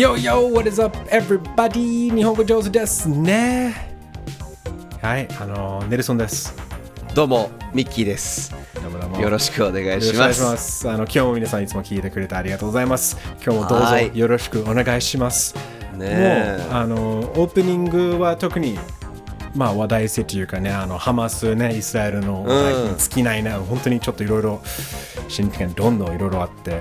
Yo, yo, what is up, everybody? 日本語上手ですね。はい、あの、ネルソンです。どうもミッキーですどうもどうもよろしくお願いよろしますくお願いします。あの、今日も皆さんいつも聞いてくれてありがとうございます。今日もどうぞはいよろしくお願いします。ねえもう、あの、オープニングは特に、まあ話題性というかね、あのハマスね、イスラエルの話題に尽きないな、本当にちょっといろいろ、新規にどんどんいろいろあって、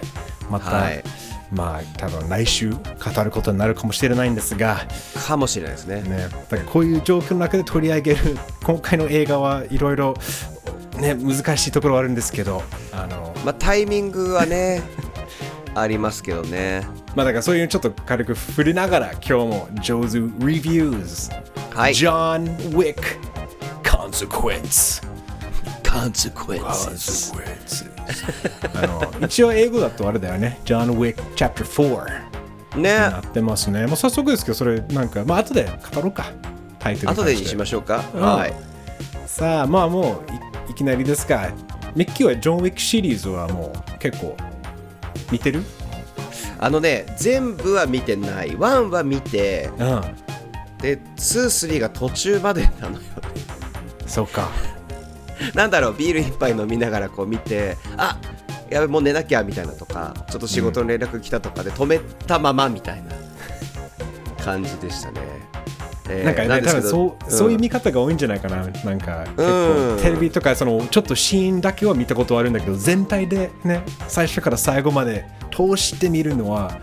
また、はいまあ多分来週語ることになるかもしれないんですが、かもしれないですね。ね、だからこういう状況の中で取り上げる 今回の映画はいろいろね難しいところはあるんですけどあのまあタイミングはね ありますけどね。まあだからそういうちょっと軽く振りながら今日も上手 Reviews はい。John Wick Consequence Consequences. Consequences. あの一応英語だとあれだよね。John Wick Chapter 4ね。なってますね。もう早速ですけどそれなんかまあ後で語ろうか。タイトル後でにしまししょうか、うん。はい。さあまあもういいきなりですがミッキーはジョン・ウィックシリーズはもう結構見てる？あのね全部は見てない。1は見てうん。で23が途中までなのよね。そうか なんだろうビール一杯飲みながらこう見てあやべもう寝なきゃみたいなとかちょっと仕事の連絡来たとかで止めたままみたいな感じでしたね、えーなんかね多分ですけどそう,、そういううん見方が多いんじゃないかななんか結うん。構テレビとかそのちょっとシーンだけは見たことはあるんだけど全体でね最初から最後まで通して見るのは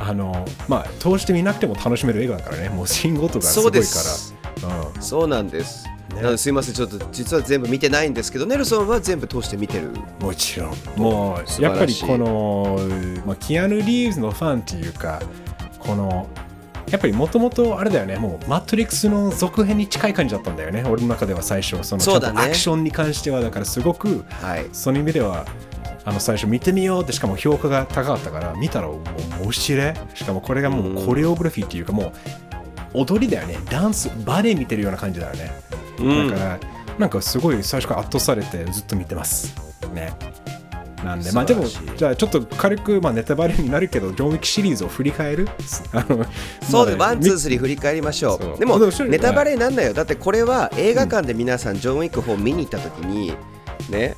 あのまあ通して見なくても楽しめる映画だからね。もうシーンごとがすごいから。そううん。そうなんです、ね。なのですいませんちょっと実は全部見てないんですけどネルソンは全部通して見てる。もちろん。もうやっぱりこの、まあ、キアヌ・リーブズのファンっていうかこのやっぱりもともとあれだよね。もうマトリックスの続編に近い感じだったんだよね。俺の中では最初そのちそうだね。ゃんとアクションに関してはだからすごくはい。その意味ではあの最初見てみようってしかも評価が高かったから見たらもう面白い。しかもこれがもうコレオグラフィーっていうかもう踊りだよねダンスバレエ見てるような感じだよねうんだから、なんかすごい最初から圧倒されてずっと見てます。ね。なんで、まあでも、じゃあちょっと軽く、まあ、ネタバレになるけど、ジョン・ウィックシリーズを振り返る？あのそうで、まあ one, two, three 振り返りましょそうう。でもネタバレなんだよ。だってこれは映画館で皆さん、ジョン・ウィック4見に行った時に、ね、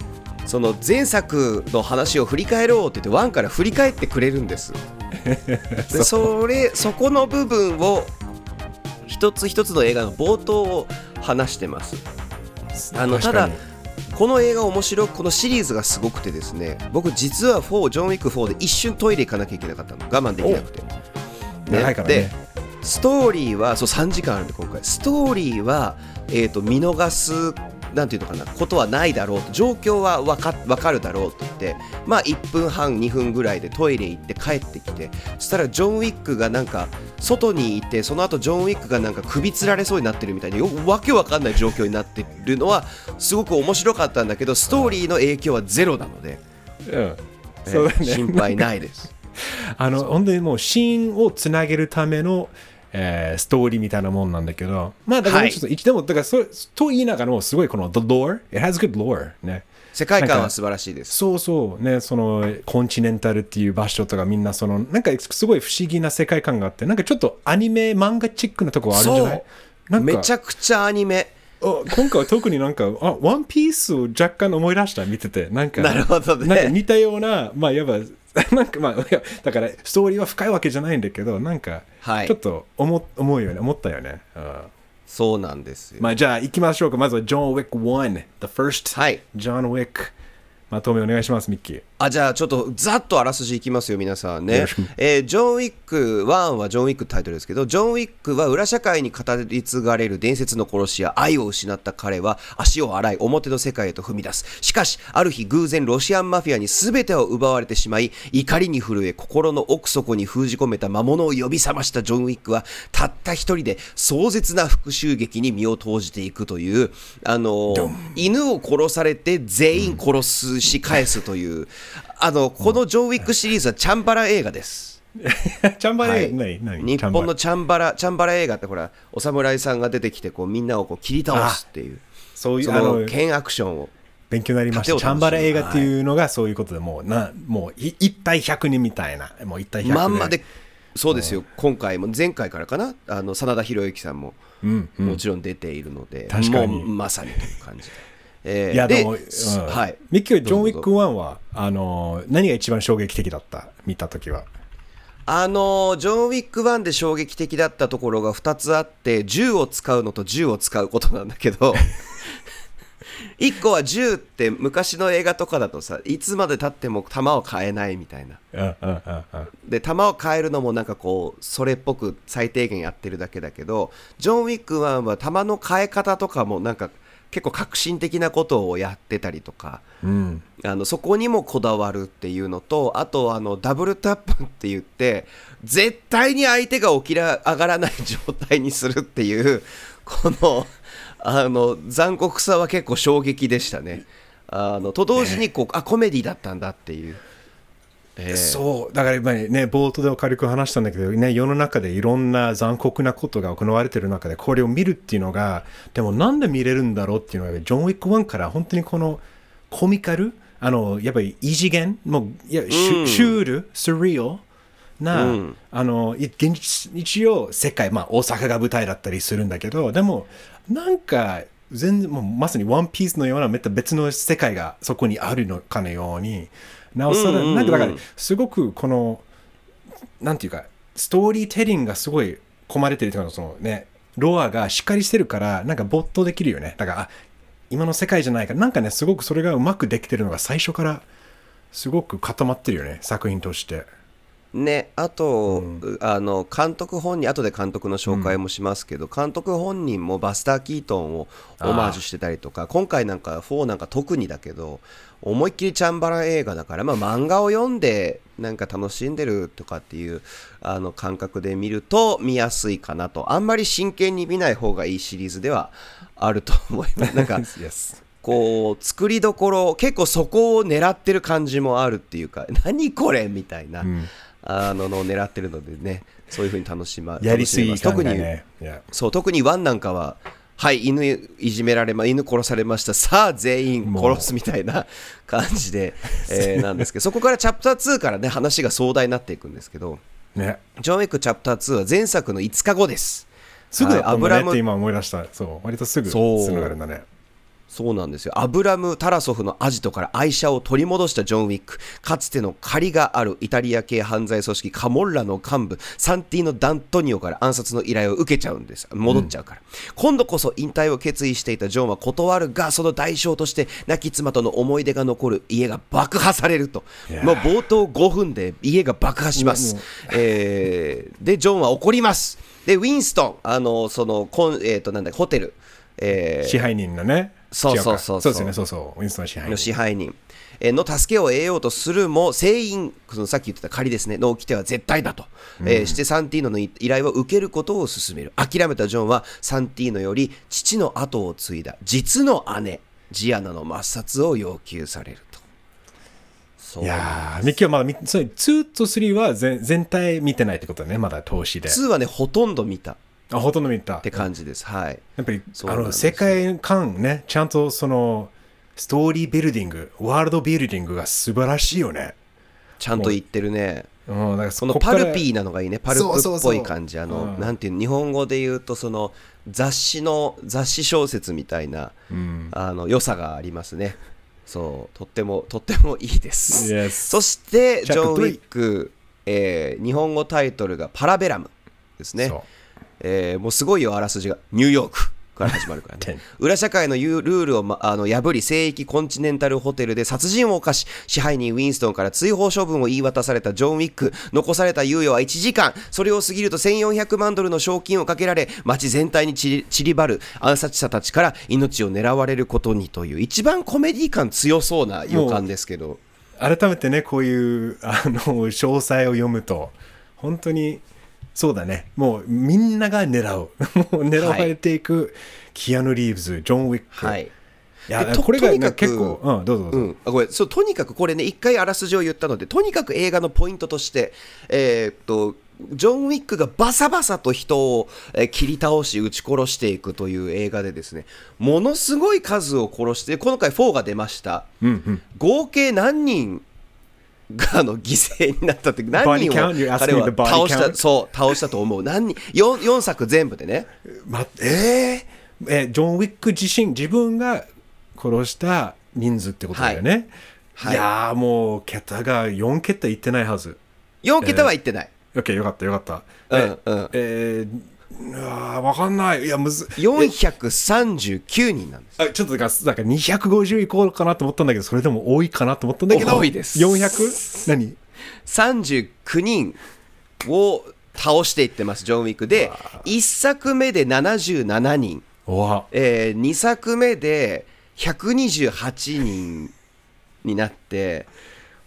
その前作の話を振り返ろうって言って、ワンから振り返ってくれるんです。でそれ、そこの部分を、一つ一つの映画の冒頭を話してます。あのただこの映画面白くこのシリーズがすごくてですね僕実は4ジョン・ウィック4で一瞬トイレ行かなきゃいけなかったの。我慢できなくて、長いからね。でストーリーはそう3時間あるんで今回。ストーリーは、えー、と見逃すなんていうのかなことはないだろうと状況は分か分かるだろうと言ってまあ1分半2分ぐらいでトイレ行って帰ってきてそしたらジョン・ウィックがなんか外にいてその後ジョン・ウィックがなんか首つられそうになってるみたいによわけわかんない状況になってるのはすごく面白かったんだけどストーリーの影響はゼロなので、うん、そうだね。心配ないです。あの、本当にもうシーンをつなげるための、えーストーリーみたいなもんなんだけど、まあだからはいちょっと、一でも、だからそと言いながらもすごいこの The lore, it has good lore ね。世界観は素晴らしいです。そうそうねそのコンチネンタルっていう場所とかみんなそのなんかすごい不思議な世界観があってなんかちょっとアニメ漫画チックなとこあるんじゃない？なんかめちゃくちゃアニメ。あ今回は特になんかあワンピースを若干思い出した見ててなんかなるほどねなんか似たようなまあいわば なんかまあいやだからストーリーは深いわけじゃないんだけどなんかはい。ちょっと思,、思うよね思ったよね、うん。そうなんですよ。まあじゃあ行きましょうか。まずはジョン・ウィック1 The first はい。ジョン・ウィックまとめお願いしますミッキー。あじゃあちょっとざっとあらすじいきますよ皆さんね。えージョン・ウィック1はジョン・ウィックタイトルですけどジョン・ウィックは裏社会に語り継がれる伝説の殺し屋愛を失った彼は足を洗い表の世界へと踏み出す。しかしある日偶然ロシアンマフィアに全てを奪われてしまい怒りに震え心の奥底に封じ込めた魔物を呼び覚ましたジョン・ウィックはたった一人で壮絶な復讐劇に身を投じていくというあのー犬を殺されて全員殺すし返すという、あのこのジョン・ウィックシリーズはチャンバラ映画です。チャンバレー、はい。日本のチャンバラ。チャンバラ映画ってほらお侍さんが出てきてこうみんなをこう切り倒すっていうそういうそあのの剣アクションを。勉強になりました。チャンバラ映画っていうのがそういうことで、もう、な、もうい一対100人みたいな、もう一対100で。まんまでそうですよ。今回も前回からかな？あの真田広之さんももちろん出ているので、確かに。もうまさにという感じで。えーいやでも、すうん。はい、ミッキーはジョン・ウィックどうぞ1はあの何が一番衝撃的だった？見た時は。あのジョン・ウィック1で衝撃的だったところが2つあって銃を使うのと銃を使うことなんだけど 1個は銃って昔の映画とかだとさいつまでたっても弾を変えないみたいな。で弾を変えるのもなんかこうそれっぽく最低限やってるだけだけどジョン・ウィック1は弾の変え方とかもなんか結構革新的なことをやってたりとかうんあのそこにもこだわるっていうのとあとあのダブルタップって言って絶対に相手が起きら上がらない状態にするっていうこのあの残酷さは結構衝撃でしたね。あのと同時にこう、あコメディだったんだっていう。えーそう。だから今ね冒頭で軽く話したんだけどね世の中でいろんな残酷なことが行われてる中でこれを見るっていうのがでもなんで見れるんだろうっていうのがジョン・ウィック1から本当にこのコミカルあのやっぱり異次元もういや、シュシュールスリオな、うん。あのい現実一応世界、まあ、大阪が舞台だったりするんだけどでもなんか全然もうまさにワンピースのようなめった別の世界がそこにあるのかのようになおさら、うんうんうん。なんかだからすごくこのなんていうかストーリーテリングがすごい込まれてるというかそのねロアがしっかりしてるからなんか没頭できるよね。だからあ今の世界じゃないからなんかねすごくそれがうまくできてるのが最初からすごく固まってるよね作品として。ね、あと、あの監督本人後で監督の紹介もしますけど、監督本人もバスター・キートンをオマージュしてたりとか今回なんか4なんか特にだけど思いっきりチャンバラ映画だから、まあ、漫画を読んでなんか楽しんでるとかっていうあの感覚で見ると見やすいかなと。あんまり真剣に見ない方がいいシリーズではあると思います。なんか こう作りどころ結構そこを狙ってる感じもあるっていうか何これみたいな、あののを狙ってるのでねそういうふうに楽しまやりすぎ楽しめます。特に感がねいやそう特にワンなんかははい犬いじめられま犬殺されました。さあ全員殺すみたいな感じで、えー なんですけどそこからチャプター2からね話が壮大になっていくんですけどね。ジョン・ウィックチャプター2は前作の5日後です。すぐだったんだねって今思い出した。そう。割とすぐつながるんだねそうなんですよ。アブラム・タラソフのアジトから愛車を取り戻したジョン・ウィック。かつての借りがあるイタリア系犯罪組織カモッラの幹部サンティーノ・ダントニオから暗殺の依頼を受けちゃうんです。戻っちゃうから、今度こそ引退を決意していたジョンは断るがその代償として亡き妻との思い出が残る家が爆破されると。もう冒頭5分で家が爆破します。えーでジョンは怒ります。でウィンストンあのそのこん、えー、となんだホテル、えー支配人のねそうそうそうそう。ですよねそうそう。ウィンストンの支配の人支配人。えーの助けを得ようとするも全員そのさっき言ってた仮ですねの掟は絶対だと、えーしてサンティーノの依頼を受けることを勧める。諦めたジョンはサンティーノより父の後を継いだ。実の姉ジアナの抹殺を要求されると。いやーミッキーはまだ見そう2と3は全全体見てないってことだねまだ投資で。2はねほとんど見た。っあほとんど見た。て感じです。はい。やっぱりあの世界観ねちゃんとそのストーリービルディングワールドビルディングが素晴らしいよね。ちゃんと言ってるね。うんだからそのパルピーなのがいいねパルプっぽい感じ。あの、うん。なんていうの日本語で言うとその雑誌の雑誌小説みたいな、うん。あの良さがありますね。そう。とってもとってもいいです、Yes そしてジョン・ウィック、えー日本語タイトルがパラベラムですねえーもうすごいよあらすじが。ニューヨークから始まるからね。裏社会のルールを、ま、あの破り聖域コンチネンタルホテルで殺人を犯し支配人ウィンストンから追放処分を言い渡されたジョン・ウィック残された猶予は1時間それを過ぎると1400万ドルの賞金をかけられ街全体に散り散りばる暗殺者たちから命を狙われることにという一番コメディ感強そうな予感ですけど改めてねこういうあの詳細を読むと本当にそうだね。もうみんなが狙う。もう狙われていく、キアヌ・リーブズジョン・ウィック、はい。いやこれが、く結構うんどうぞどうぞ、うん、あごめん。そうとにかくこれね一回あらすじを言ったのでとにかく映画のポイントとしてえーっとジョン・ウィックがバサバサと人を、えー切り倒し撃ち殺していくという映画でですねものすごい数を殺して今回4が出ました。うんうん。合計何人があの犠牲になったって何人を彼は倒した?そう倒したと思う。何人？4, 4作全部でね。ま、えー？えジョン・ウィック自身自分が殺した人数ってことだよね、はい。い、やーもう桁が4桁いってないはず。4桁は言ってない、OK よかったよかった。うんうん。えー、うわーわかんない。いやむず439人なんです。あちょっとだからなんか250いこうかなと思ったんだけどそれでも多いかなと思ったんだけど多いです。400? 何？39人を倒していってますジョン・ウィックで1作目で77人、え2作目で128人になって、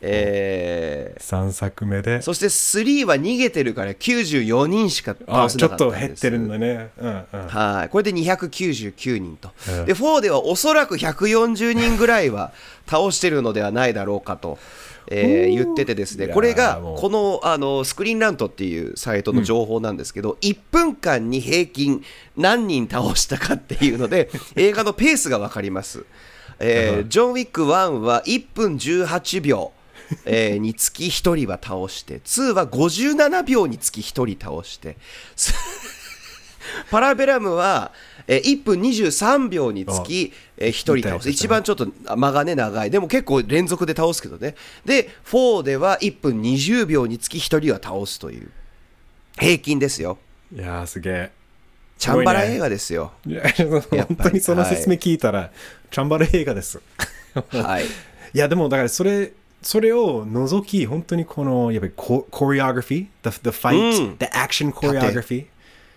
え3作目で。ーそして3は逃げてるから94人しか倒あせちょっとなかったんです。減ってるんだね。うんうん。はい、これで299人と、うん。で4ではおそらく140人ぐらいは倒してるのではないだろうかと、えー言っててですね。これがこのあのスクリーンラントっていうサイトの情報なんですけど、1分間に平均何人倒したかっていうので 映画のペースが分かります、えージョン・ウィック1は1分18秒えーにつき1人は倒して2は57秒につき1人倒してパラベラムは、えー1分23秒につき、え1人倒す。一番ちょっと間がね、長い。でも結構連続で倒すけどね。で、4では1分20秒につき1人は倒すという。平均ですよ。いやーすげえチャンバラ映画ですよ。いや本当にその説明聞いたら、チャンバル映画ですはい。いやでもだからそれそれを除き本当にこのやっぱりココリオグラフィー the, the fight、うん。the action choreography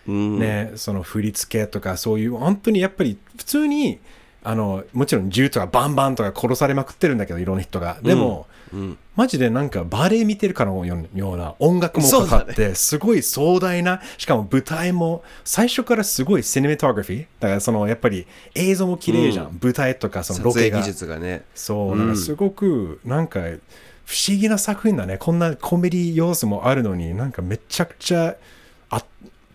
うん。ね、その振り付けとかそういう本当にやっぱり普通にあのもちろん銃とかバンバンとか殺されまくってるんだけどいろんな人が。でも、うん。マジでなんかバレエ見てるかのような音楽もかかって、すごい壮大なしかも舞台も最初からすごいシネマトグラフィーだからそのやっぱり映像も綺麗じゃん、舞台とかそのロケ技術がね。そう、なんかすごく、なんか、不思議な作品だね。こんなコメディ要素もあるのに、なんかめちゃくちゃ、あ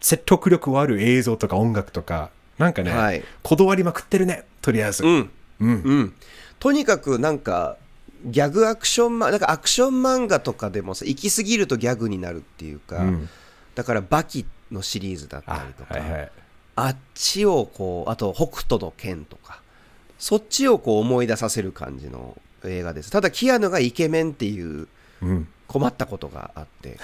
説得力ある映像とか音楽とか、なんかね、はいこだわりまくってるね、とりあえず。うん。うん。うん。とにかくなんか、ギャグアクションマなんかアクション漫画とかでもさ行き過ぎるとギャグになるっていうか、うんだからバキのシリーズだったありと、か、はいはい。あっちをこうあと北斗の拳とかそっちをこう思い出させる感じの映画ですただキアヌがイケメンっていううん。困ったことがあって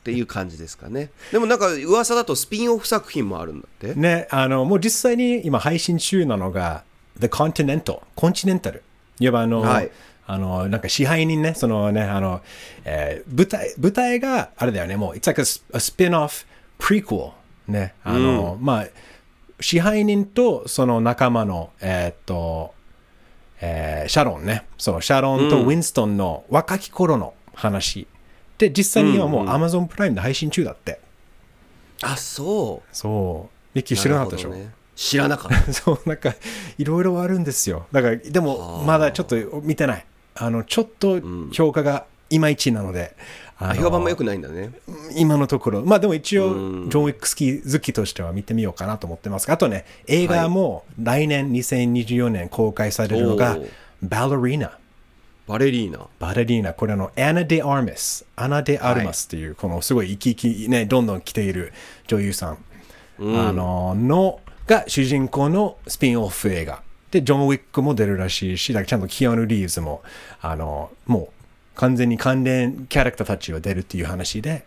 っていう感じですかねでもなんか噂だとスピンオフ作品もあるんだってね、あの、もう実際に今配信中なのが、The Continental、コンチネンタル。いわばあの、はいあの、なんか支配人ね、そのね、あの、えー舞台、舞台があれだよね、もう、it's like a, spin-off prequel。ね、あの、まあ、支配人とその仲間の、えーっと、えーシャロンね、そう、シャロンとウィンストンの若き頃の話。で、実際にはもう Amazon プライムで配信中だって。あそうそう。ミッキー知らなかったでしょ？知らなかった そう、なんか、いろいろあるんですよ。だから、でも、まだちょっと見てない。あの、ちょっと評価がいまいちなので、評判も良くないんだね。今のところ、まあでも一応、うん。ジョン・ウィック好き好きとしては見てみようかなと思ってます。が、あとね、映画も来年2024年公開されるのがバレリー。ナ。バレリーナ。バレリーナ、これあの、アナ・デ・アーマス、アナ・デ・アルマスっていう、このすごい生き生きね、どんどん来ている女優さん、あの、の、が主人公のスピンオフ映画。で、ジョン・ウィックも出るらしいし、だからちゃんとキアヌ・リーブズも、あの、もう完全に関連キャラクターたちが出るっていう話で、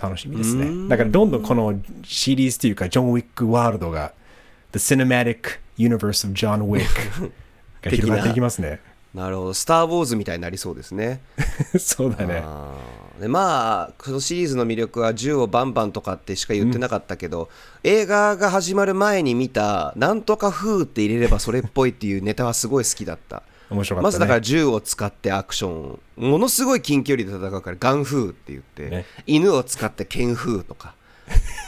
楽しみですね。だからどんどんこのシリーズっていうか、ジョン・ウィックワールドが、The Cinematic Universe of John Wick が広がっていきますね。なるほど。スター・ウォーズみたいになりそうですね。そうだね。でまあこのシリーズの魅力は銃をバンバンとかってしか言ってなかったけど、映画が始まる前に見た「なんとか風」って入れればそれっぽいっていうネタはすごい好きだった。面白かったね。まずだから銃を使ってアクション。ものすごい近距離で戦うからガン風って言って、ね。犬を使って剣風とか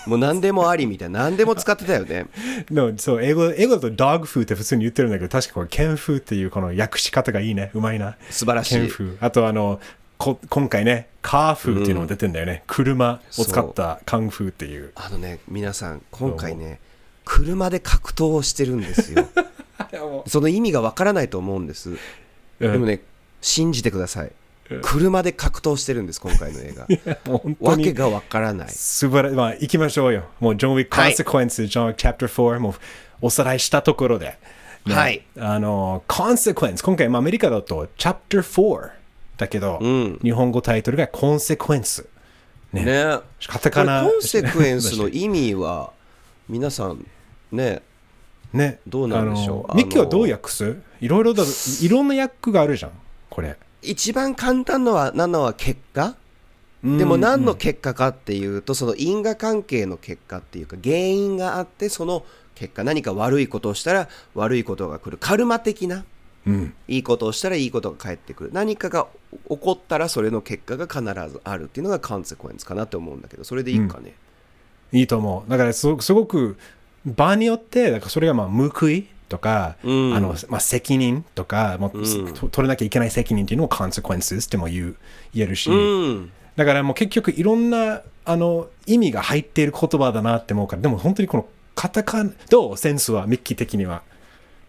もう何でもありみたいな何でも使ってたよね。のそう英語英語だとドッグフーって普通に言ってるんだけど確かこれケンフーっていうこの訳し方がいいね。うまいな。素晴らしい。あとあのこ今回ねカーフーっていうのも出てんだよね、車を使ったカンフーっていう。あのね皆さん今回ね車で格闘をしてるんですよ。その意味がわからないと思うんです。うん。でもね信じてください車で格闘してるんです今回の映画 わけがわからない素晴らしい。まあ、行きましょうよ。もう、ジョン・ウィック・コはいンセクエンス、ジョン・ウィック・チャプター4、もう、おさらいしたところで。ねはい。あの、コンセクエンス、今回、まあ、アメリカだと、チャプター4だけど、日本語タイトルがコンセクエンス。ね。ねカタカナこれコンセクエンスの意味は 皆さんねね。どうなんでしょう？ミッキーはどう訳す？いろいろだ、いろんな訳があるじゃん、これ。一番簡単のはなのは結果？でも何の結果かっていうとその因果関係の結果っていうか原因があってその結果何か悪いことをしたら悪いことが来る。カルマ的なうん。いいことをしたらいいことが返ってくる。何かが起こったらそれの結果が必ずあるっていうのがカンセクエンスかなって思うんだけどそれでいいかね、いいと思う。だからすごすごく場によって、だからそれがまあ報い？とか、うんあのまあ、責任とか、もうと取らなきゃいけない責任っていうのを consequences っても言う言えるし、うんだからもう結局いろんなあの意味が入っている言葉だなって思うから、でも本当にこのカタカナ、どうセンスは、ミッキー的には。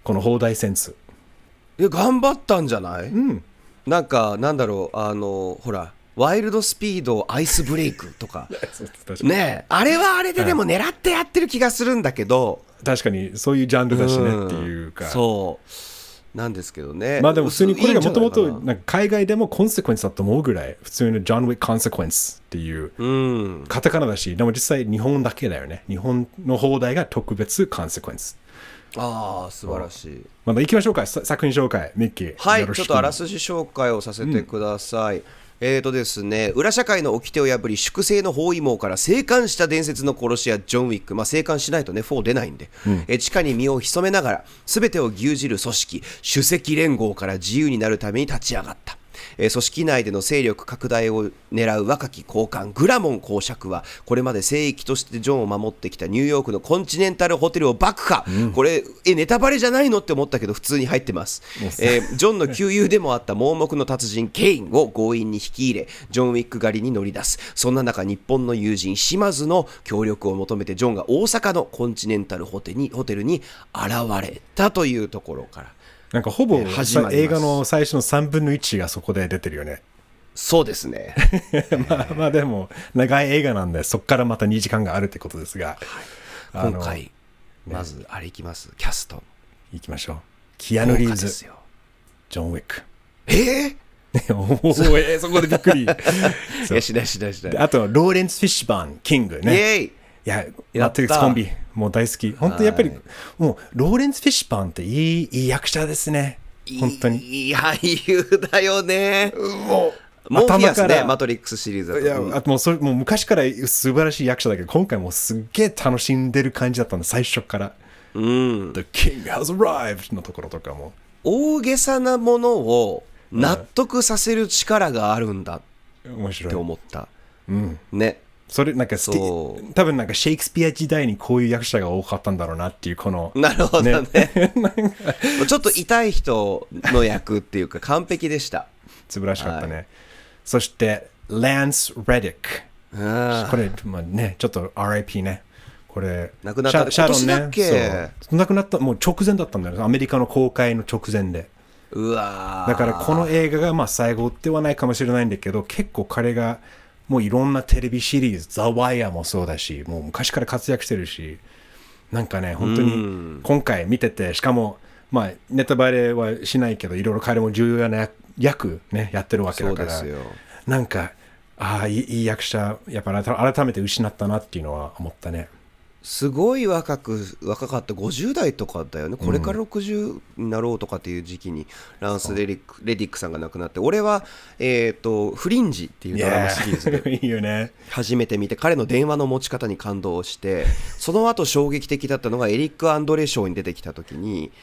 この放題センス。いや頑張ったんじゃない、うん。なんかなんだろうあのほらワイルドスピードアイスブレイクとか。ねえ。あれはあれででも狙ってやってる気がするんだけど、確かにそういうジャンルだしねんっていうか。そう。なんですけどね。まあでも普通にこれがもともと海外でもコンセクエンスだと思うぐらい普通のジョン・ウィック・コンセクエンスっていうなうん。カタカナだしでも実際日本だけだよね。日本の放題が特別コンセクエンスああ素晴らしい。まだ行きましょうか。さ作品紹介。ミッキー。はい、ちょっとあらすじ紹介をさせてください。えーとですね、裏社会の掟を破り粛清の包囲網から生還した伝説の殺し屋ジョン・ウィック、まあ、生還しないとね4出ないんで、えー地下に身を潜めながら全てを牛耳る組織首席連合から自由になるために立ち上がった。えー組織内での勢力拡大を狙う若き高官グラモン公爵はこれまで聖域としてジョンを守ってきたニューヨークのコンチネンタルホテルを爆破、これえネタバレじゃないのって思ったけど普通に入ってます、えージョンの旧友でもあった盲目の達人ケインを強引に引き入れジョン・ウィック狩りに乗り出す。そんな中日本の友人島津の協力を求めてジョンが大阪のコンチネンタルホテルにホテルに現れたというところからなんかほぼ映画の最初の3分の1がそこで出てるよね。そうですね。まあまあでも長い映画なんでそこからまた2時間があるってことですが、あの今回まずあれいきます。キャスト。行きましょう。キアヌ・リーブス。ジョン・ウィックえおおえー そこでびっくり。しないしないしない。であとローレンス・フィッシュバーンキングイねエーイ。いや、マトリックスコンビ、もう大好き。本当にやっぱり、はいもう、ローレンス・フィッシュバーンっていいいい役者ですね。本当に。いい俳優だよねもう、モーフィアねマトリックスシリーズだといや、うんあともうそれ、もう昔から素晴らしい役者だけど、今回もうすっげえ楽しんでる感じだったんだ、最初から。うん、The King has arrived! のところとかも。大げさなものを納得させる力があるんだって面白い。思った、うん。ねそれ、なんか多分なんかシェイクスピア時代にこういう役者が多かったんだろうなっていう、この。なるほどねね ちょっと痛い人の役っていうか完璧でした素晴らしかったね。そして、ランス・レディック。あこれ、まあね、ちょっと RIP ね。これ、亡くなったシャロンね。そう亡くなった、もう直前だったんだよね。アメリカの公開の直前で。うわーだからこの映画がまあ最後ではないかもしれないんだけど、結構彼がもういろんなテレビシリーズ、ザ・ワイヤーもそうだし、もう昔から活躍してるし、なんかね、本当に今回見てて、しかも、まあ、ネタバレはしないけど、いろいろ彼も重要な役役ね、やってるわけだからなんか、ああ、いい役者、やっぱ改改めて失ったなっていうのは思ったね。すごい若く若かった50代とかだよねこれから60になろうとかっていう時期にランス・レディックレディックさんが亡くなって俺は、えー、とフリンジっていうドラマシリーズで いいよね。初めて見て彼の電話の持ち方に感動して その後衝撃的だったのがエリック・アンドレショーに出てきた時に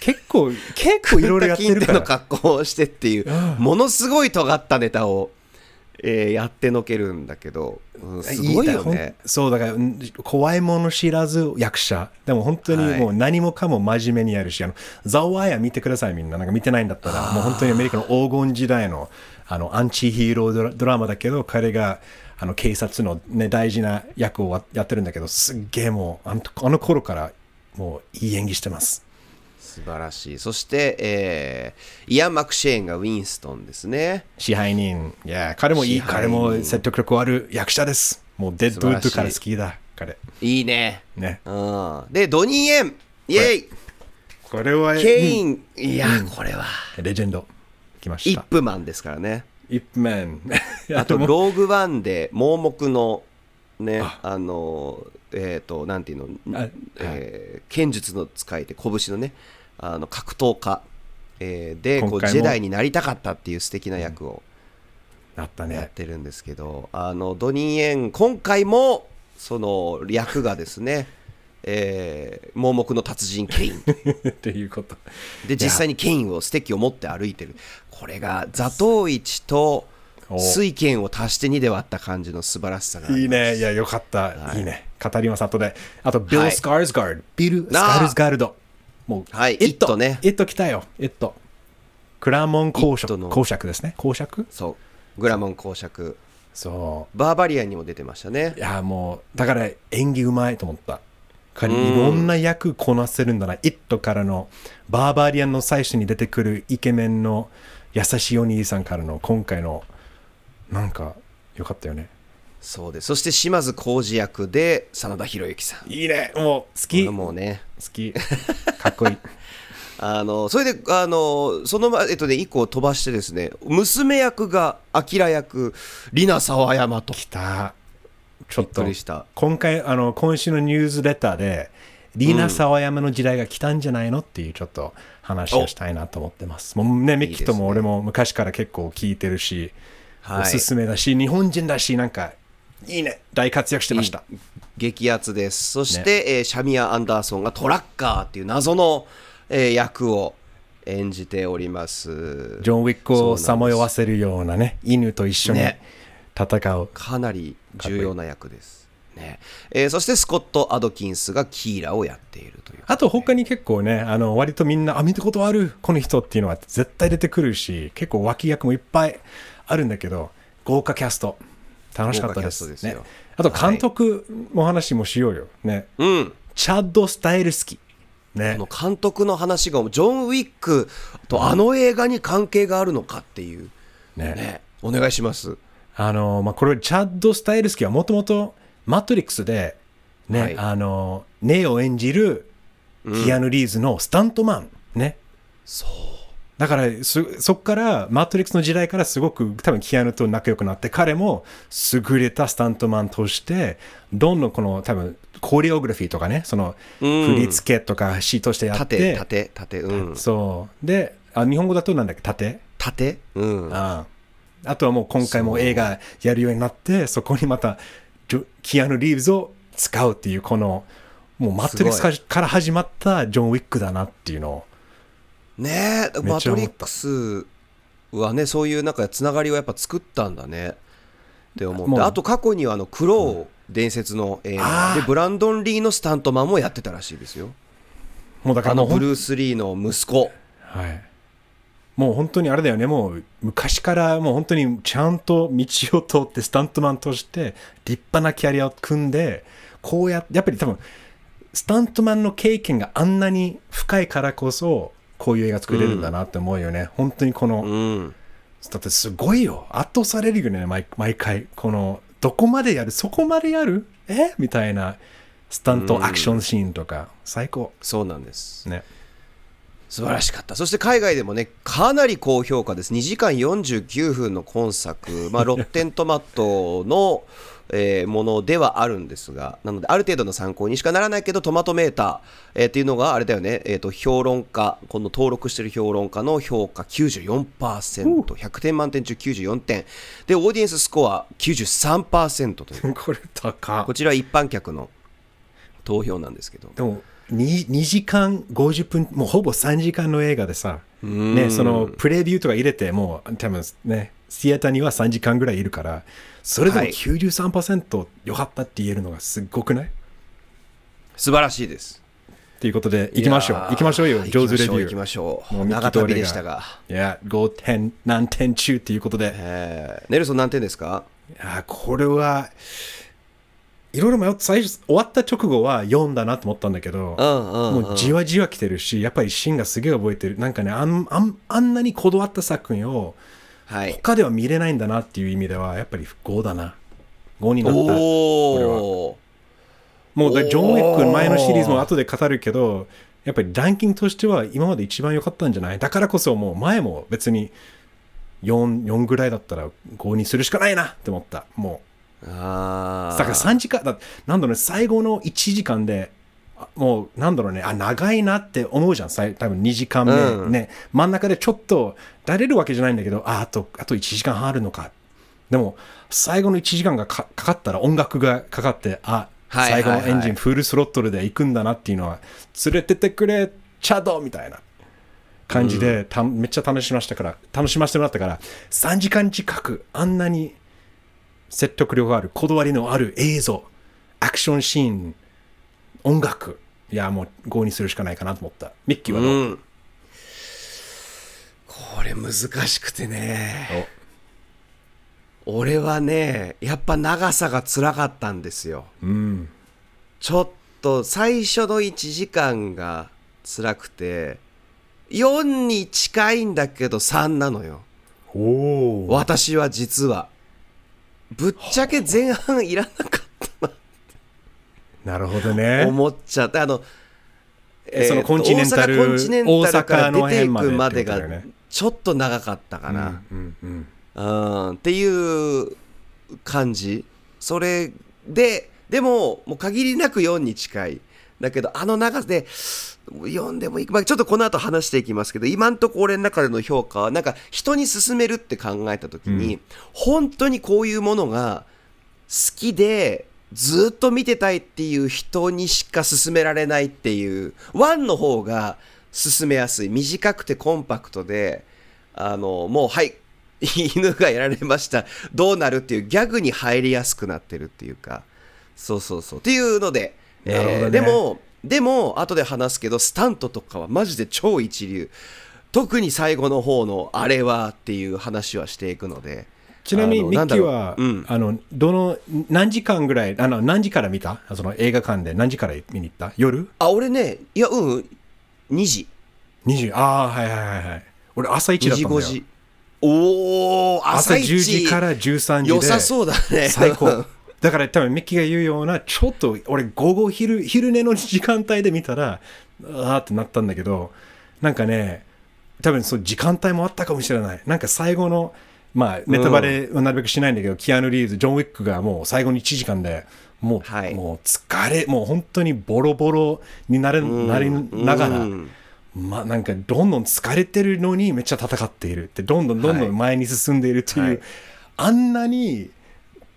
結構、結構いろいろやってるから。格好をしてっていうものすごい尖ったネタを、えーやってのけるんだけど、うんすごいよね。そうだからうん怖いもの知らず役者。でも本当にもう何もかも真面目にやるし、あのザ・ワイヤー見てくださいみんな。なんか見てないんだったらもう本当にアメリカの黄金時代のあのアンチヒーロードラドラマだけど彼があの警察の、ね、大事な役をやってるんだけどすっげえもうあのあの頃からもういい演技してます素晴らしいそして、えーイアン・マクシェーンがウィンストンですね支配人。いや、彼もいい。彼も説得力ある役者です。もうデッドウッドから好きだ。彼。いいねね。うんでドニー・エンイエイこれは、ケイン、いや、これはレジェンド。来ました。イップマンですからねイップマン。あと、もローグワンで盲目のね、ああの、えっ、と、なんていうの、あえー剣術の使い手、拳のね、あの格闘家、えーでこう、ジェダイになりたかったっていう素敵な役をあったやっね。てるんですけど、あのドニー・エン、今回もその役がですね、えー盲目の達人ケイン。っていうこと。で実際にケインをステッキを持って歩いてるこれが座頭市とお水剣を足して2で割った感じの素晴らしさがいいね。いや、よかった。いいね。語ります、後で。あと、ビル・はいスカーズガード。ビル・スカーズガード。もう、はいイットイットねイット来たよ。イット。クラモン公爵。公爵ですね。公爵？そうグラモン公爵そバーバリアンにも出てましたねう。いや、もう、だから演技うまいと思った。彼、うんいろんな役こなせるんだな。イットからの、バーバリアンの最初に出てくるイケメンの優しいお兄さんからの、今回の、なんか、よかったよね。そうですそして島津浩二役で真田広之さんいいね。もう、好こき。もうねき。かっこいい。あのそれであのその前えっとね1個飛ばしてですね娘役が明役里奈沢山と来た。ちょっとくりした今回あの今週のニュースレターでリーナ沢山の時代が来たんじゃないのっていうちょっと話をしたいなと思ってます。もうねミキとも俺も昔から結構聞いてるし、はいおすすめだし日本人だしなんかいいね。大活躍してました。激アツです。そして、えーシャミア・アンダーソンがトラッカーっていう謎の、えー役を演じております。ジョン・ウィックをさまよわせせるようなね犬と一緒にね。戦う。かなり重要な役です。ね。えーそしてスコット・アドキンスがキーラをやっているという。あと他に結構ね、あの割とみんな、あ、見たことある、この人っていうのは絶対出てくるし、結構脇役もいっぱいあるんだけど、豪華キャスト、楽しかったです。ですよ。ね、あと監督の話もしようよ。ね、うん。チャッド・スタイルスキ。ね。こ、の監督の話がジョン・ウィックとあの映画に関係があるのかっていう。ね。ね。お願いします。あの、まあ、これ、チャッド・スタイルスキはもともとマトリックスで、ね、はい。あの、ネオを演じるキアヌ・リーズのスタントマン。ね。そうだからそそこからマトリックスの時代からすごく多分キアヌと仲良くなって彼も優れたスタントマンとしてどんどんこの多分コレオグラフィーとかねそのうん。振り付けとか詩としてやって、縦縦縦うん。そう。であ日本語だとなんだっけ？縦縦うん。ああ。あとはもう今回も映画やるようになってそこにまたジョキアヌ・リーブズを使うっていうこのもうマトリックスからから始まったジョン・ウィックだなっていうのをね。えマトリックスはねそういうなんかつながりをやっぱ作ったんだね。って思って。あと過去にはあのクロー伝説の映画。でブランドン・リーのスタントマンもやってたらしいですよ。もうだかあのらもうほんブルース・リーの息子。はい。もう本当にあれだよね、もう昔からもう本当にちゃんと道を通ってスタントマンとして立派なキャリアを組んで、こうやって、やっぱり多分、スタントマンの経験があんなに深いからこそ、こういう映画作れるんだなって思うよね。本当にこの、うんだってすごいよ。圧倒されるよね、毎毎回。この、どこまでやるそこまでやる？え？みたいな、スタントアクションシーンとか、最高。そうなんですね。素晴らしかったそして海外でもねかなり高評価です2時間49分の今作、まあ、ロッテントマトの、えーものではあるんですがなのである程度の参考にしかならないけどトマトメーター、えーっていうのがあれだよね、えー、と評論家この登録してる評論家の評価 94%100 点満点中94点。でオーディエンススコア93%という。これ高こちら一般客の投票なんですけど。でも 2, 2時間50分もうほぼ3時間の映画でさ、ね、そのプレビューとか入れてもう多分ねシアターには3時間ぐらいいるからそれでもはい。93%良かったって言えるのがすっごくない？素晴らしいです。ということで行きましょう。行きましょうよ。上手レビュー。行きましょう。もう長旅でしたが、いや5点何点中っていうことで。えーネルソン何点ですか？いやこれはいろいろ迷って最初終わった直後は4だなと思ったんだけど、うんうんうん。もうじわじわ来てるしやっぱりシーンがすげえ覚えてる。なんかねあんあんあんなにこだわった作品をはい。他では見れないんだなっていう意味ではやっぱり5だな。5になった。おおもうジョン・ウィック前のシリーズも後で語るけどやっぱりランキングとしては今まで一番良かったんじゃない？だからこそもう前も別に 4, 4ぐらいだったら5にするしかないなって思った。もう。ああだから3時間だなんだろうね最後の1時間であもうなんだろうね。あ長いなって思うじゃん。多分2時間目、うん。ね。真ん中でちょっとだれるわけじゃないんだけどああとあと1時間半あるのか。でも最後の1時間がかかかったら音楽がかかってあ最後のエンジンフルスロットルで行くんだなっていうのは連れてってくれチャドみたいな。感じで、ためっちゃ楽しましたから楽しませてもらったから3時間近くあんなに説得力があるこだわりのある映像アクションシーン音楽。いやもう5にするしかないかなと思った。ミッキーはどう、うん。これ難しくてね。俺はねやっぱ長さが辛かったんですよ。うん。ちょっと最初の1時間が辛くて4に近いんだけど3なのよ。私は実は。ぶっちゃけ前半いらなかったなるほどなね。思っちゃってあの、そのコンチネンタル大阪から大阪の出ていくまでがちょっと長かったかな、うんうんうん。っていう感じ。それででももう限りなく4に近い。だけどあの長さで読んでもいい、まあ、ちょっとこの後話していきますけど今んとこ俺の中での評価はなんか人に勧めるって考えた時に、本当にこういうものが好きでずっと見てたいっていう人にしか勧められないっていう1の方が勧めやすい。短くてコンパクトであのもうはい 犬がやられました。どうなるっていうギャグに入りやすくなってるっていうか。そうそうそう。っていうので、ねえーでもでも後で話すけどスタントとかはマジで超一流。特に最後の方のあれはっていう話はしていくのでちなみにミッキーあのうん。あのどの何時間ぐらいあの何時から見た？その映画館で。何時から見に行った？夜？あ俺ねいやうん2時 ?2 時。ああはいはいはいはい。俺朝1 2時だったんだよ。5時おお朝朝一。10時から13時で良さそうだね。最高。だから多分ミッキーが言うようなちょっと俺午後昼昼寝の時間帯で見たらあーってなったんだけどなんかね多分そう時間帯もあったかもしれない。なんか最後のまあネタバレはなるべくしないんだけど、キアヌ・リーズジョン・ウィックがもう最後に1時間でもう,、はい。もう疲れもう本当にボロボロになれなりながら、うん。まあなんかどんどん疲れてるのにめっちゃ戦っている。ってどんどんどんどん前に進んでいるという、はい。あんなに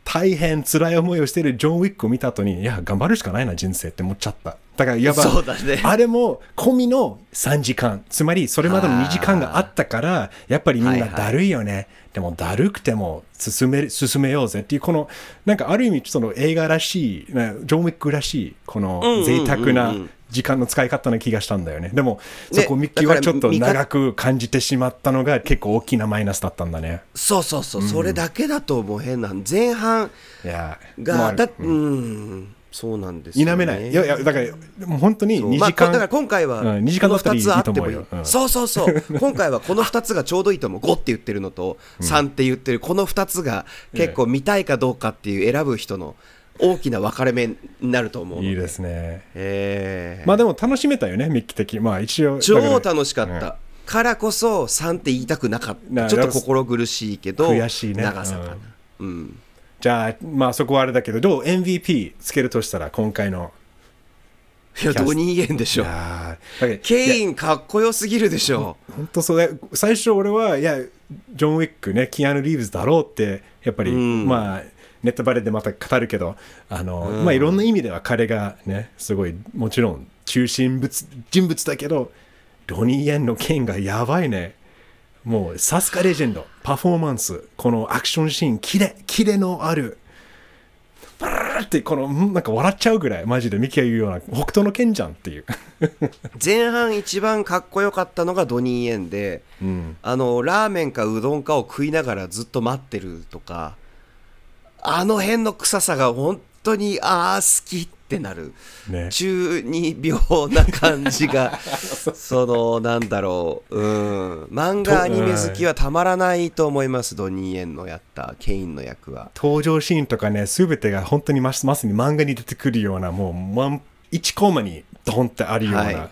大変辛い思いをしているジョン・ウィックを見た後にいや頑張るしかないな人生って思っちゃった。だからいわばそうだね。あれも込みの3時間。つまりそれまでの2時間があったからやっぱりみんなだるいよね、でもだるくても進め進めようぜっていうこのなんかある意味その映画らしいねジョン・ウィックらしいこの贅沢な時間の使い方な気がしたんだよね。でもそこねミッキーはちょっと長く感じてしまったのが結構大きなマイナスだったんだね。そうそうそう、それだけだと思う変な前半があるだうんそうなんですよ、ね、否めない。いやいやだからもう本当に2まあ、時間、だから今回はうん2時間の2つあってもいい。うん。そうそうそう。今回はこの2つがちょうどいいと思う。5って言ってるのと3って言ってる。この2つが結構見たいかどうかっていう選ぶ人の大きな分かれ目になると思うのいいですね。えーまあでも楽しめたよねミッキー的まあ一応超楽しかった、からこそ3って言いたくなかっなたちょっと心苦しいけど悔しいね。長さかな。うんじゃあまあそこはあれだけどどう MVP つけるとしたら今回のいやドニー・イエンでしょケインかっこよすぎるでしょ本当そうだ最初俺はいやジョン・ウィックねキアヌ・リーブズだろうってやっぱり、うん。まあネタバレでまた語るけどあの、まあいろんな意味では彼がねすごいもちろん中心物人物だけどドニー・エンの剣がやばいねもうサスカレジェンド。パフォーマンス。このアクションシーンキレキレのある。バーってこのんなんか笑っちゃうぐらい。マジでミキが言うような。北斗の剣じゃんっていう、前半一番かっこよかったのがドニー・エンでうん、あのラーメンかうどんかを食いながらずっと待ってるとかあの辺の臭さが本当にああ好きってなる。ね。中二病な感じが そのなんだろう。うん。漫画アニメ好きはたまらないと思いますドニー・エンのやった。ケインの役は。登場シーンとかね、すべてが本当にままさに漫画に出てくるような、もう、ワン1コマにドンってあるような、はい。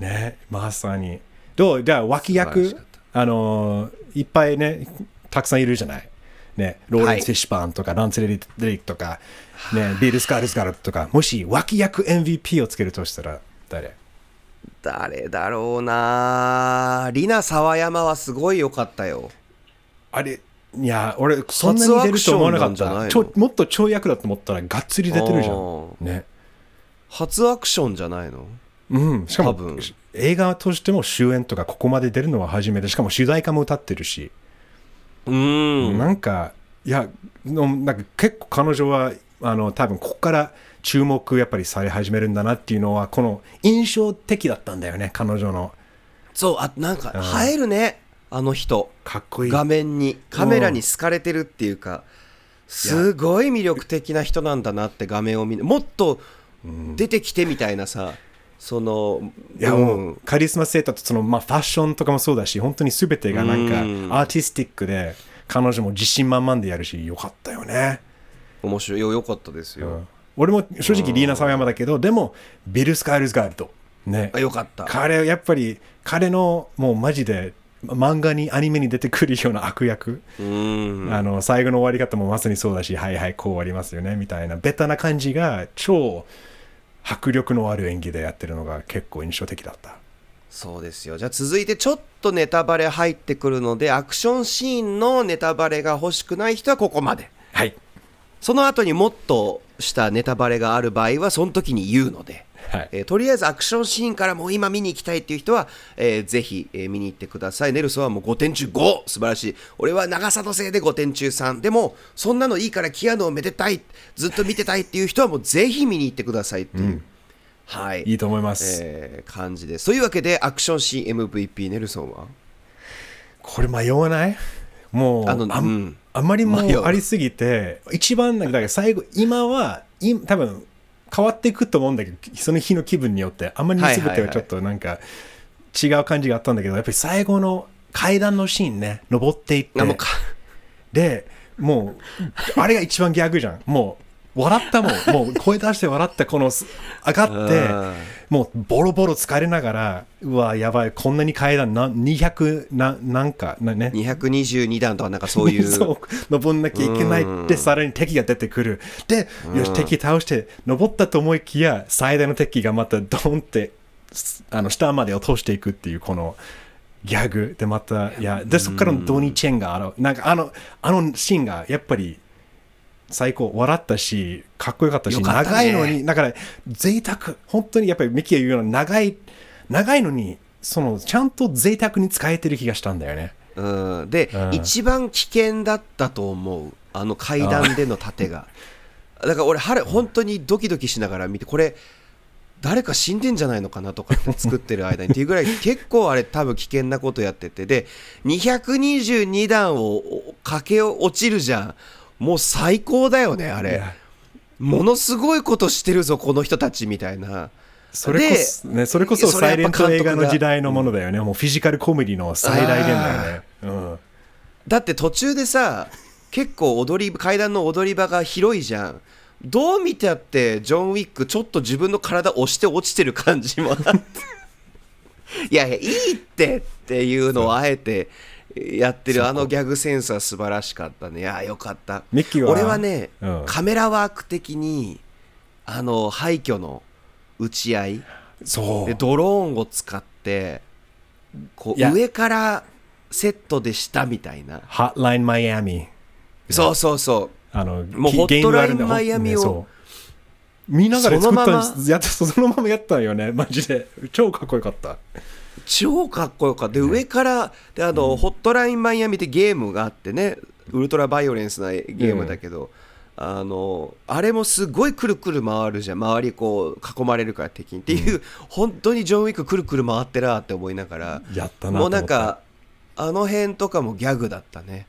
ね、まさに。どう？じゃあ、脇役？あのーいっぱいね、たくさんいるじゃない。ね、ローレンス・フィッシュパンとか、ランス・レリックとか、ね、ビル・スカールスガルとか、もし脇役 MVP をつけるとしたら、誰？誰だろうな。リナ沢山はすごい良かったよ。あれ、いや、俺、そんなに出ると思わなかった。ちょもっと跳躍だと思ったら、がっつり出てるじゃん。ね。初アクションじゃないの？うん、しかも多分。映画としても主演とかここまで出るのは初めて。しかも主題歌も歌ってるし、うん。なんかいやのなんか結構彼女はあの多分ここから注目やっぱりされ始めるんだなっていうのはこの印象的だったんだよね彼女の。そうあなんか映えるねあの人。かっこいい。画面にカメラに好かれてるっていうかすごい魅力的な人なんだなって画面を見もっと出てきてみたいなさそのいやうん。もうカリスマ性とその、まあ、ファッションとかもそうだし本当に全てがなんかうん。アーティスティックで彼女も自信満々でやるしよかったよね、面白い。よよかったですよ、俺も正直リーナ沢山だけどでもビル・スカイルズ・ガールドね。あよかった。彼やっぱり彼のもうマジで漫画にアニメに出てくるような悪役、うん。あの最後の終わり方もまさにそうだしはいはいこう終わりますよねみたいな。ベタな感じが超迫力のある演技でやってるのが結構印象的だった。そうですよ。じゃあ続いてちょっとネタバレ入ってくるのでアクションシーンのネタバレが欲しくない人はここまで。はい。その後にもっとしたネタバレがある場合はその時に言うので、はい。えーとりあえずアクションシーンからもう今見に行きたいっていう人は、えーぜひ、えー見に行ってください。ネルソンはもう5点中5素晴らしい。俺は長さのせいで5点中3でもそんなのいいからキアヌをめでたいずっと見てたいっていう人はもうぜひ見に行ってくださいっていう、はい。いいと思います、えー感じです。というわけでアクションシーン MVP ネルソンは？これ迷わない？もうあのあ,、うん。あまりも迷う。うありすぎて一番なんか最後今はい多分変わっていくと思うんだけどその日の気分によってあんまり全てはちょっとなんか違う感じがあったんだけどやっぱり最後の階段のシーンね登っていって。でもうあれが一番ギャグじゃん。もう笑ったもん。もう声出して笑ったこのす上がってうん。もうボロボロ疲れながらうわやばいこんなに階段な200ななんかなね。222段とかなんかそういう。そう登んなきゃいけないってさらに敵が出てくる。でよし敵倒して登ったと思いきや最大の敵がまたドンってすあの下まで落としていくっていうこのギャグでまたいやでそこからのドニー・チェンがあのなんかあのあのシーンがやっぱり最高。笑ったしかっこよかったしね。長いのにだから贅沢。本当にやっぱりミキが言うような長い長いのにそのちゃんと贅沢に使えてる気がしたんだよね。うん、で、うん。一番危険だったと思うあの階段での盾が。だから俺春本当にドキドキしながら見てこれ誰か死んでんじゃないのかなとか作ってる間にっていうぐらい結構あれ多分危険なことやってて。で222段を駆け落ちるじゃんもう最高だよねあれ。ものすごいことしてるぞこの人たちみたいな。それこそ、ね、それこそサイレント映画監督が。の時代のものだよね。もうフィジカルコメディの最大限だよね。うん。だって途中でさ結構踊り階段の踊り場が広いじゃん。どう見てあってジョン・ウィックちょっと自分の体押して落ちてる感じもあって。いやいやいいってっていうのをあえてやってるあのギャグセンスは素晴らしかったねいやよかったミッキーは？俺はね、うんカメラワーク的にあの廃墟の打ち合いそう。でドローンを使ってこいうや上からセットでしたみたいな Hotline Miami。そうそうそうあの、もうきホットラインマイアミを見ながら作ったんでそのす。やっそのままやったんよね。マジで。超かっこよかった。超かっこよかった。で上からであの、ホットラインマイアミってゲームがあってねウルトラバイオレンスなゲームだけど、あのあれもすごいくるくる回るじゃん。周りこう囲まれるから敵にっていう、本当にジョン・ウィックくるくる回ってるなって思いながらもうなんかあの辺とかもギャグだったね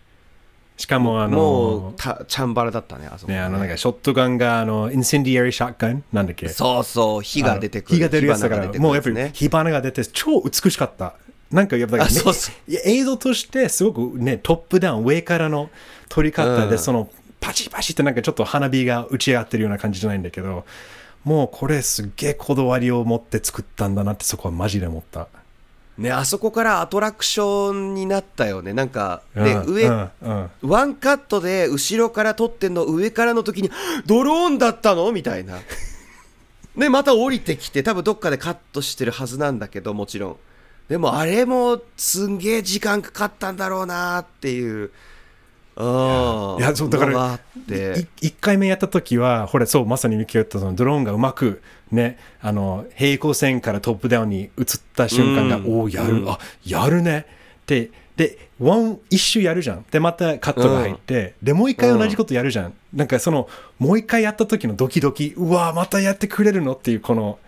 しかもあのもうたチャンバラだったねあそこね、あのなんかショットガンがあのインセンディアリーショットガンなんだっけ？そうそう火が出てくる。火が出るやつだから、火花が出てくるもうやっぱりね火花が出て超美しかった。なんかやっぱり、ねあそうそう。いや映像としてすごくね、トップダウン、上からの撮り方で、うん。そのパチパチってなんかちょっと花火が打ち上がってるような感じじゃないんだけど、もうこれすっげえこだわりを持って作ったんだなってそこはマジで思った。ねあそこからアトラクションになったよね。なんかで、うん上、うんうん。ワンカットで後ろから撮ってんの上からの時に ドローンだったの？みたいな。でまた降りてきて多分どっかでカットしてるはずなんだけどもちろん。でもあれもすんげえ時間かかったんだろうなっていう。うんいやそうだからのがあって。い1回目やった時はほらそうまさにミキが言ったそのドローンがうまくねあの平行線からトップダウンに移った瞬間が、うん。おおやる、うん。あやるね。ってでワン一周やるじゃん。でまたカットが入って、でもう一回同じことやるじゃん、なんかそのもう一回やった時のドキドキうわまたやってくれるのっていうこの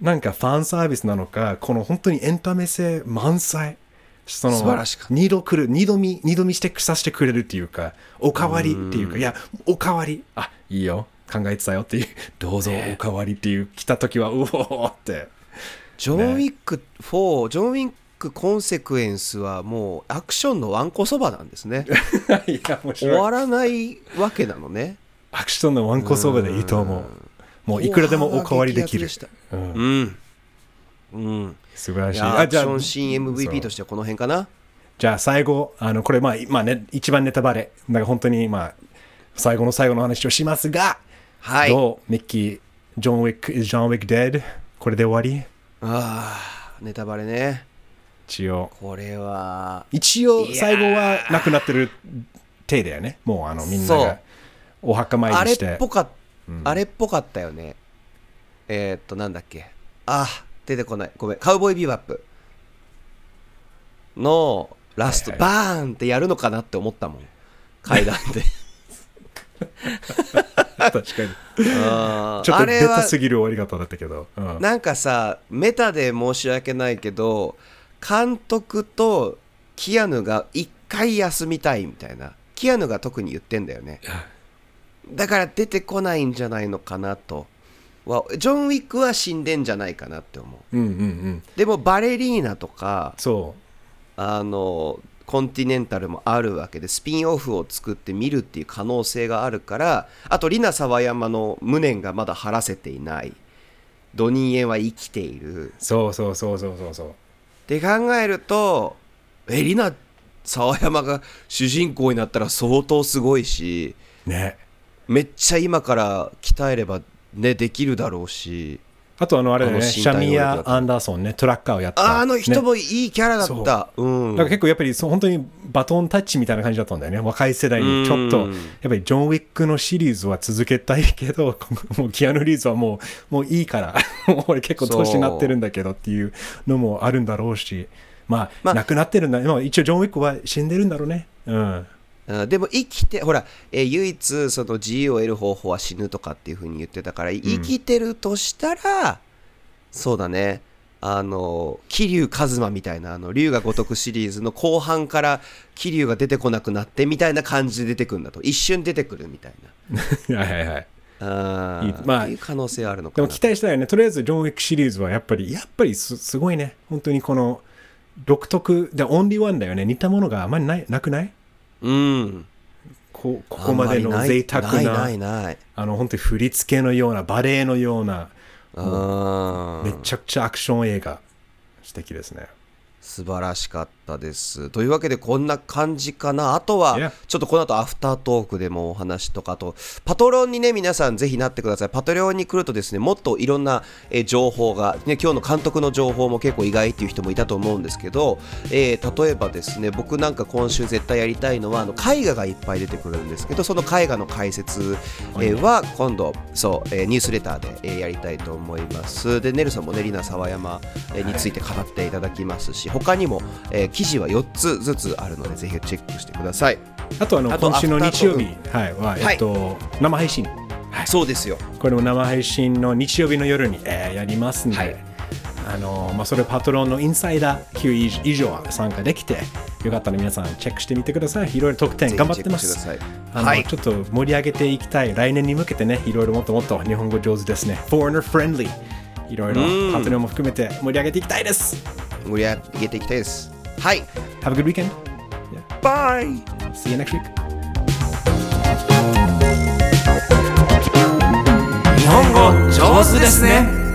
なんかファンサービスなのかこの本当にエンタメ性満載その素晴らしか二度来る二度見二度見してさせてくれるっていうかおかわりっていうかいやおかわり。あいいよ。考えてたよっていう。どうぞおかわりっていう来た時はうおーって。ジョン・ウィック4ジョン・ウィックコンセクエンスはもうアクションのわんこそばなんですね。いや面終わらないわけなのね。アクションのワンコそばでいいと思う。もういくらでもおかわりできる。うん。うん。うん素晴らしい。アクシあじゃあョンシーン MVP としてはこの辺かな？じゃあ最後、あの、これまあ、まあね、一番ネタバレ。だから本当にまあ、最後の最後の話をしますが、はい。どう？ミッキー、ジョン・ウィック、is John Wick dead? これで終わり？あーネタバレね。一応。これは。一応、最後は亡くなってる体だよね。もうあの、みんながお墓参あれりして。っぽかっあれっぽかったよね。えーっとなんだっけ。あ出てこない。ごめん。カウボーイビバップのラスト、はいはバーンってやるのかなって思ったもん。階段で。確かに。ちょっとベタすぎる終わり方だったけど。うん。なんかさメタで申し訳ないけど監督とキアヌが一回休みたいみたいな。キアヌが特に言ってんだよね。だから出てこないんじゃないのかなとはジョン・ウィックは死んでんじゃないかなって思ううんうんうん。でもバレリーナとかそあのコンティネンタルもあるわけでスピンオフを作って見るっていう可能性があるからあとリナ沢山の無念がまだ晴らせていないドニーエンは生きているう。そうそうそうそうそうそう。って考えるとえリナ沢山が主人公になったら相当すごいしね。めっちゃ今から鍛えればねできるだろうしあとあの、あれだよね、シャミア・アンダーソンね、トラッカーをやった。ああの人ねもいいキャラだった、う。ん。だから結構やっぱりそう本当にバトンタッチみたいな感じだったんだよね。若い世代に。ちょっとうんやっぱりジョン・ウィックのシリーズは続けたいけど もうキアヌ・リーズはもうもういいから。俺結構年になってるんだけどっていうのもあるんだろうし。まあ、まあ。亡くなってるんだ、まあ、一応ジョン・ウィックは死んでるんだろうね。うんうんでも生きてほら、えー唯一その自由を得る方法は死ぬとかっていうふうに言ってたから生きてるとしたら、そうだね。あの桐生一馬みたいなあの龍が如くシリーズの後半から桐生が出てこなくなってみたいな感じで出てくるんだと。一瞬出てくるみたい はいはいはい。なあーいい。まあいう可能性はあるのでかな。も期待したいよね。とりあえずジョン・ウィックシリーズはやっぱりやっぱりすすごいね。本当にこの独特でオンリーワンだよね。似たものがあまりないなくない？うん。こここまでの贅沢なないないないあの本当に振り付けのようなバレエのようなめちゃくちゃアクション映画素敵ですね素晴らしかったです。というわけでこんな感じかな。あとは.ちょっとこの後アフタートークでもお話とかあとパトロンにね皆さんぜひなってください。パトロンに来るとですねもっといろんなえー情報が、ね、今日の監督の情報も結構意外っていう人もいたと思うんですけど、えー例えばですね僕なんか今週絶対やりたいのはあの絵画がいっぱい出てくるんですけどその絵画の解説、えーは今度そう、えーニュースレターで、えーやりたいと思います。でネルさんもねリナ沢山、えーについて語っていただきますし他にも、えー記事は4つずつあるのでぜひチェックしてください。あとあの今週の日曜日はいははいえっと生配信そうですよ。これも生配信の日曜日の夜に、えーやりますんで、はいあのまあ、それパトロンのインサイダー9以上参加できて、よかったら皆さんチェックしてみてください。いろいろ特典頑張ってます。あの、はいちょっと盛り上げていきたい。来年に向けてね、いろいろもっともっと日本語上手ですね。Foreigner friendly。いろいろパトロンも含めて盛り上げていきたいです。盛り上げていきたいですはい Have a good weekend. バイ See you next week. 日本語上手ですね